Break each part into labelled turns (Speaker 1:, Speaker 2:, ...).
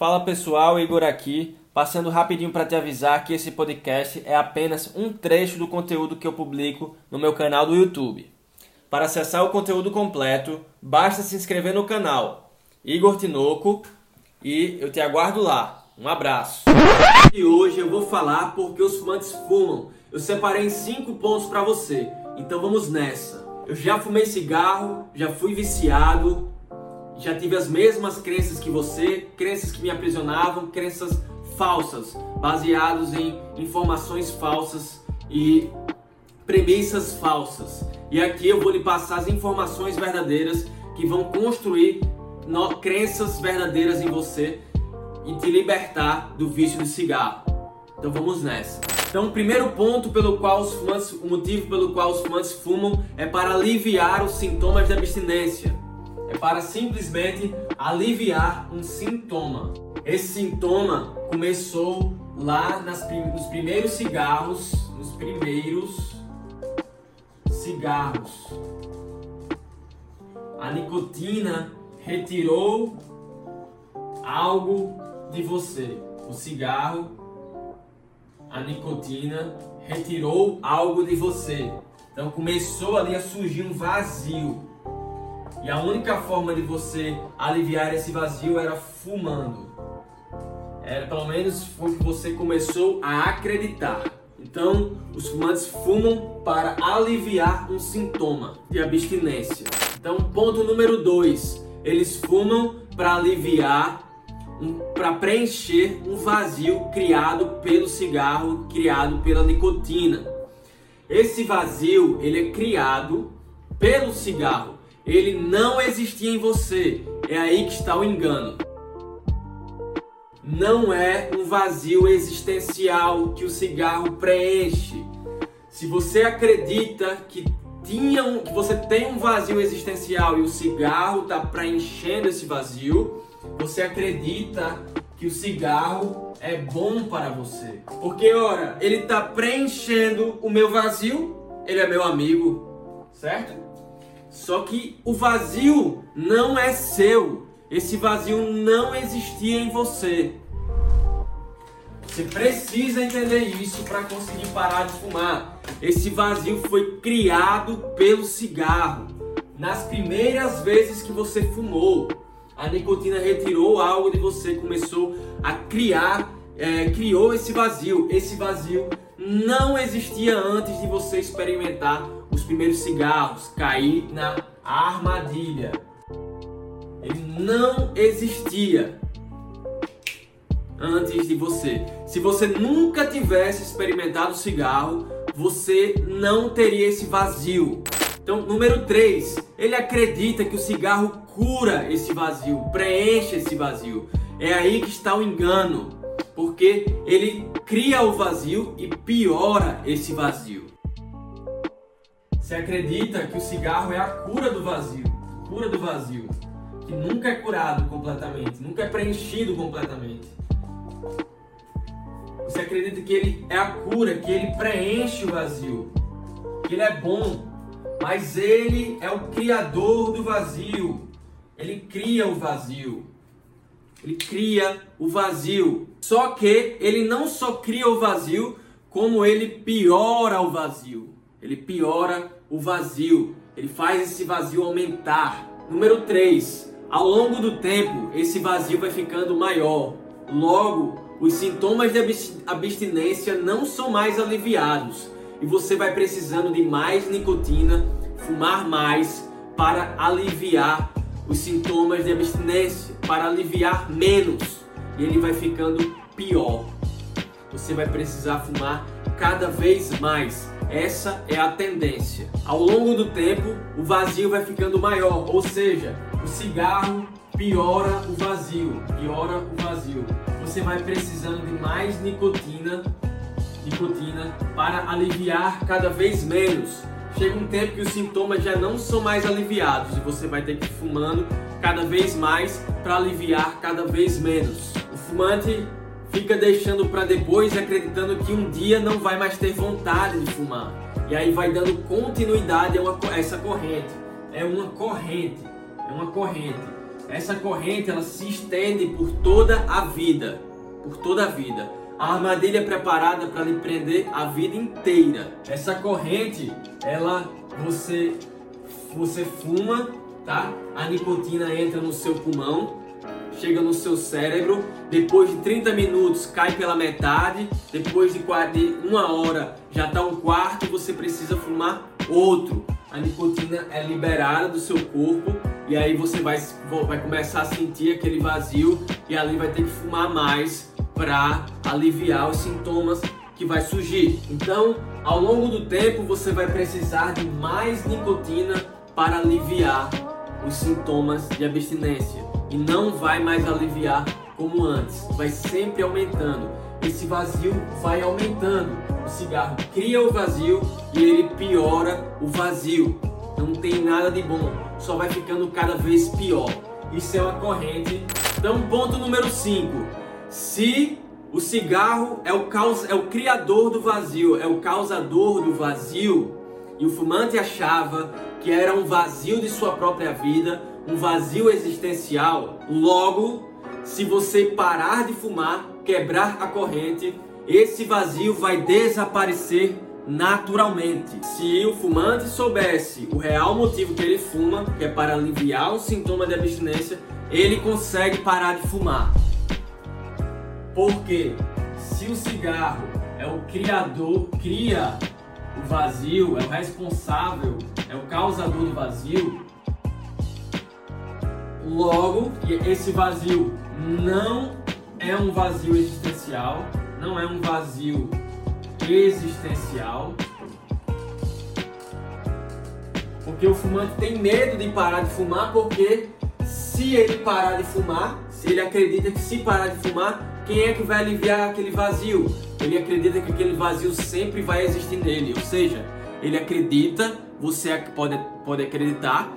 Speaker 1: Fala pessoal, Igor aqui, passando rapidinho para te avisar que esse podcast é apenas um trecho do conteúdo que eu publico no meu canal do YouTube. Para acessar o conteúdo completo, basta se inscrever no canal Igor Tinoco e eu te aguardo lá. Um abraço. E hoje eu vou falar porque os fumantes fumam. Eu separei em cinco pontos para você. Então vamos nessa. Eu já fumei cigarro, já fui viciado, já tive as mesmas crenças que você, crenças que me aprisionavam, crenças falsas, baseados em informações falsas e premissas falsas. E aqui eu vou lhe passar as informações verdadeiras que vão construir no, crenças verdadeiras em você e te libertar do vício de cigarro. Então vamos nessa. Então, o primeiro ponto pelo qual os fumantes, o motivo pelo qual os fumantes fumam é para aliviar os sintomas da abstinência. É para simplesmente aliviar um sintoma. Esse sintoma começou lá nas, nos primeiros cigarros, nos primeiros cigarros. A nicotina retirou algo de você. O cigarro, a nicotina retirou algo de você. Então começou ali a surgir um vazio. E a única forma de você aliviar esse vazio era fumando. Era pelo menos foi que você começou a acreditar. Então, os fumantes fumam para aliviar um sintoma de abstinência. Então, ponto número 2, eles fumam para aliviar um, para preencher um vazio criado pelo cigarro, criado pela nicotina. Esse vazio, ele é criado pelo cigarro. Ele não existia em você. É aí que está o engano. Não é um vazio existencial que o cigarro preenche. Se você acredita que tinha um, que você tem um vazio existencial e o cigarro está preenchendo esse vazio, você acredita que o cigarro é bom para você. Porque, ora, ele está preenchendo o meu vazio, ele é meu amigo, certo? Só que o vazio não é seu. Esse vazio não existia em você. Você precisa entender isso para conseguir parar de fumar. Esse vazio foi criado pelo cigarro. Nas primeiras vezes que você fumou, a nicotina retirou algo de você, começou a criar, é, criou esse vazio. Esse vazio não existia antes de você experimentar os primeiros cigarros, cair na armadilha. Ele não existia antes de você. Se você nunca tivesse experimentado cigarro, você não teria esse vazio. Então, número 3, ele acredita que o cigarro cura esse vazio, preenche esse vazio. É aí que está o engano, porque ele cria o vazio e piora esse vazio. Você acredita que o cigarro é a cura do vazio, cura do vazio, que nunca é curado completamente, nunca é preenchido completamente. Você acredita que ele é a cura, que ele preenche o vazio, que ele é bom, mas ele é o criador do vazio. Ele cria o vazio. Ele cria o vazio. Só que ele não só cria o vazio, como ele piora o vazio. Ele piora o vazio. Ele faz esse vazio aumentar. Número 3. Ao longo do tempo, esse vazio vai ficando maior. Logo, os sintomas de abstinência não são mais aliviados e você vai precisando de mais nicotina, fumar mais para aliviar os sintomas de abstinência, para aliviar menos ele vai ficando pior. Você vai precisar fumar cada vez mais. Essa é a tendência. Ao longo do tempo, o vazio vai ficando maior, ou seja, o cigarro piora o vazio, piora o vazio. Você vai precisando de mais nicotina nicotina para aliviar cada vez menos. Chega um tempo que os sintomas já não são mais aliviados e você vai ter que ir fumando cada vez mais para aliviar cada vez menos. Fumante fica deixando para depois acreditando que um dia não vai mais ter vontade de fumar. E aí vai dando continuidade a, uma, a essa corrente. É uma corrente, é uma corrente. essa corrente ela se estende por toda a vida, por toda a vida. A armadilha é preparada para lhe prender a vida inteira. Essa corrente, ela você você fuma, tá? A nicotina entra no seu pulmão, chega no seu cérebro, depois de 30 minutos cai pela metade, depois de uma hora já está um quarto e você precisa fumar outro. A nicotina é liberada do seu corpo e aí você vai, vai começar a sentir aquele vazio e ali vai ter que fumar mais para aliviar os sintomas que vai surgir. Então, ao longo do tempo, você vai precisar de mais nicotina para aliviar os sintomas de abstinência e não vai mais aliviar como antes, vai sempre aumentando. Esse vazio vai aumentando. O cigarro cria o vazio e ele piora o vazio. Não tem nada de bom, só vai ficando cada vez pior. Isso é uma corrente. Então, ponto número 5. Se o cigarro é o, causa, é o criador do vazio, é o causador do vazio, e o fumante achava que era um vazio de sua própria vida, um vazio existencial, logo, se você parar de fumar, quebrar a corrente, esse vazio vai desaparecer naturalmente. Se o fumante soubesse o real motivo que ele fuma, que é para aliviar um sintoma de abstinência, ele consegue parar de fumar. Porque se o cigarro é o criador, cria o vazio, é o responsável, é o causador do vazio, logo esse vazio não é um vazio existencial, não é um vazio existencial. Porque o fumante tem medo de parar de fumar, porque se ele parar de fumar, se ele acredita que se parar de fumar, quem é que vai aliviar aquele vazio? Ele acredita que aquele vazio sempre vai existir nele, ou seja, ele acredita, você pode, pode acreditar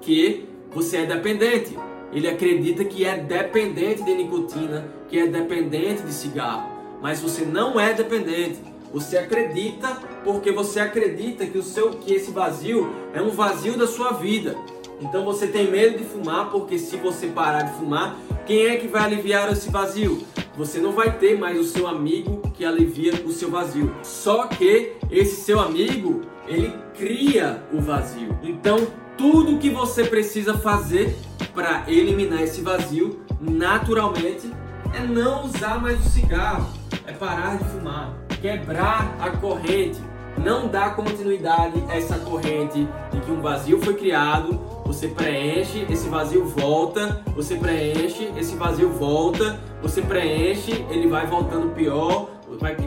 Speaker 1: que você é dependente. Ele acredita que é dependente de nicotina, que é dependente de cigarro, mas você não é dependente. Você acredita porque você acredita que o seu que esse vazio é um vazio da sua vida. Então você tem medo de fumar porque se você parar de fumar, quem é que vai aliviar esse vazio? Você não vai ter mais o seu amigo que alivia o seu vazio. Só que esse seu amigo, ele cria o vazio. Então, tudo que você precisa fazer para eliminar esse vazio, naturalmente, é não usar mais o cigarro, é parar de fumar quebrar a corrente, não dar continuidade a essa corrente em que um vazio foi criado, você preenche, esse vazio volta, você preenche, esse vazio volta, você preenche, ele vai voltando pior,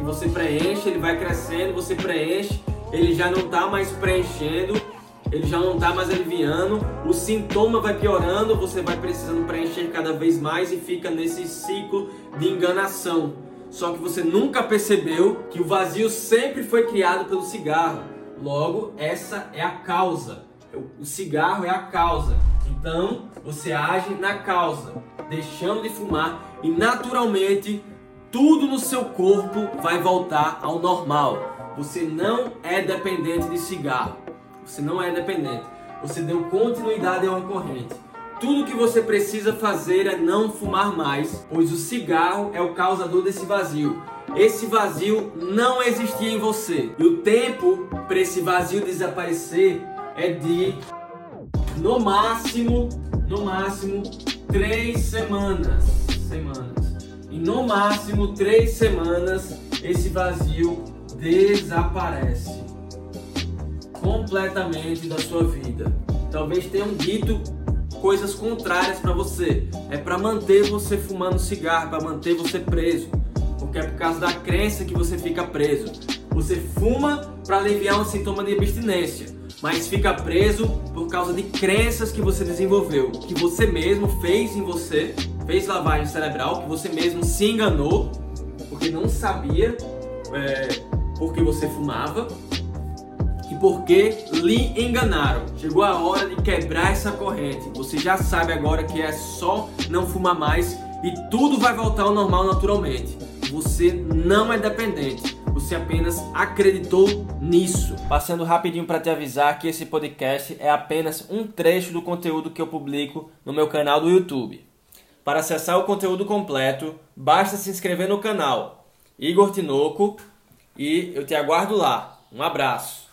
Speaker 1: você preenche, ele vai crescendo, você preenche, ele já não está mais preenchendo, ele já não está mais aliviando, o sintoma vai piorando, você vai precisando preencher cada vez mais e fica nesse ciclo de enganação. Só que você nunca percebeu que o vazio sempre foi criado pelo cigarro. Logo, essa é a causa. O cigarro é a causa. Então, você age na causa, deixando de fumar e naturalmente tudo no seu corpo vai voltar ao normal. Você não é dependente de cigarro. Você não é dependente. Você deu continuidade a uma corrente. Tudo que você precisa fazer é não fumar mais, pois o cigarro é o causador desse vazio. Esse vazio não existia em você. E o tempo para esse vazio desaparecer é de no máximo, no máximo três semanas. Semanas. E no máximo três semanas esse vazio desaparece completamente da sua vida. Talvez tenham dito coisas contrárias para você. É para manter você fumando cigarro, para manter você preso. Porque é por causa da crença que você fica preso. Você fuma para aliviar um sintoma de abstinência, mas fica preso por causa de crenças que você desenvolveu, que você mesmo fez em você, fez lavagem cerebral, que você mesmo se enganou, porque não sabia é, porque você fumava e porque lhe enganaram. Chegou a hora de quebrar essa corrente. Você já sabe agora que é só não fumar mais e tudo vai voltar ao normal naturalmente. Você não é dependente. você apenas acreditou nisso.
Speaker 2: Passando rapidinho para te avisar que esse podcast é apenas um trecho do conteúdo que eu publico no meu canal do YouTube. Para acessar o conteúdo completo, basta se inscrever no canal Igor Tinoco e eu te aguardo lá. Um abraço.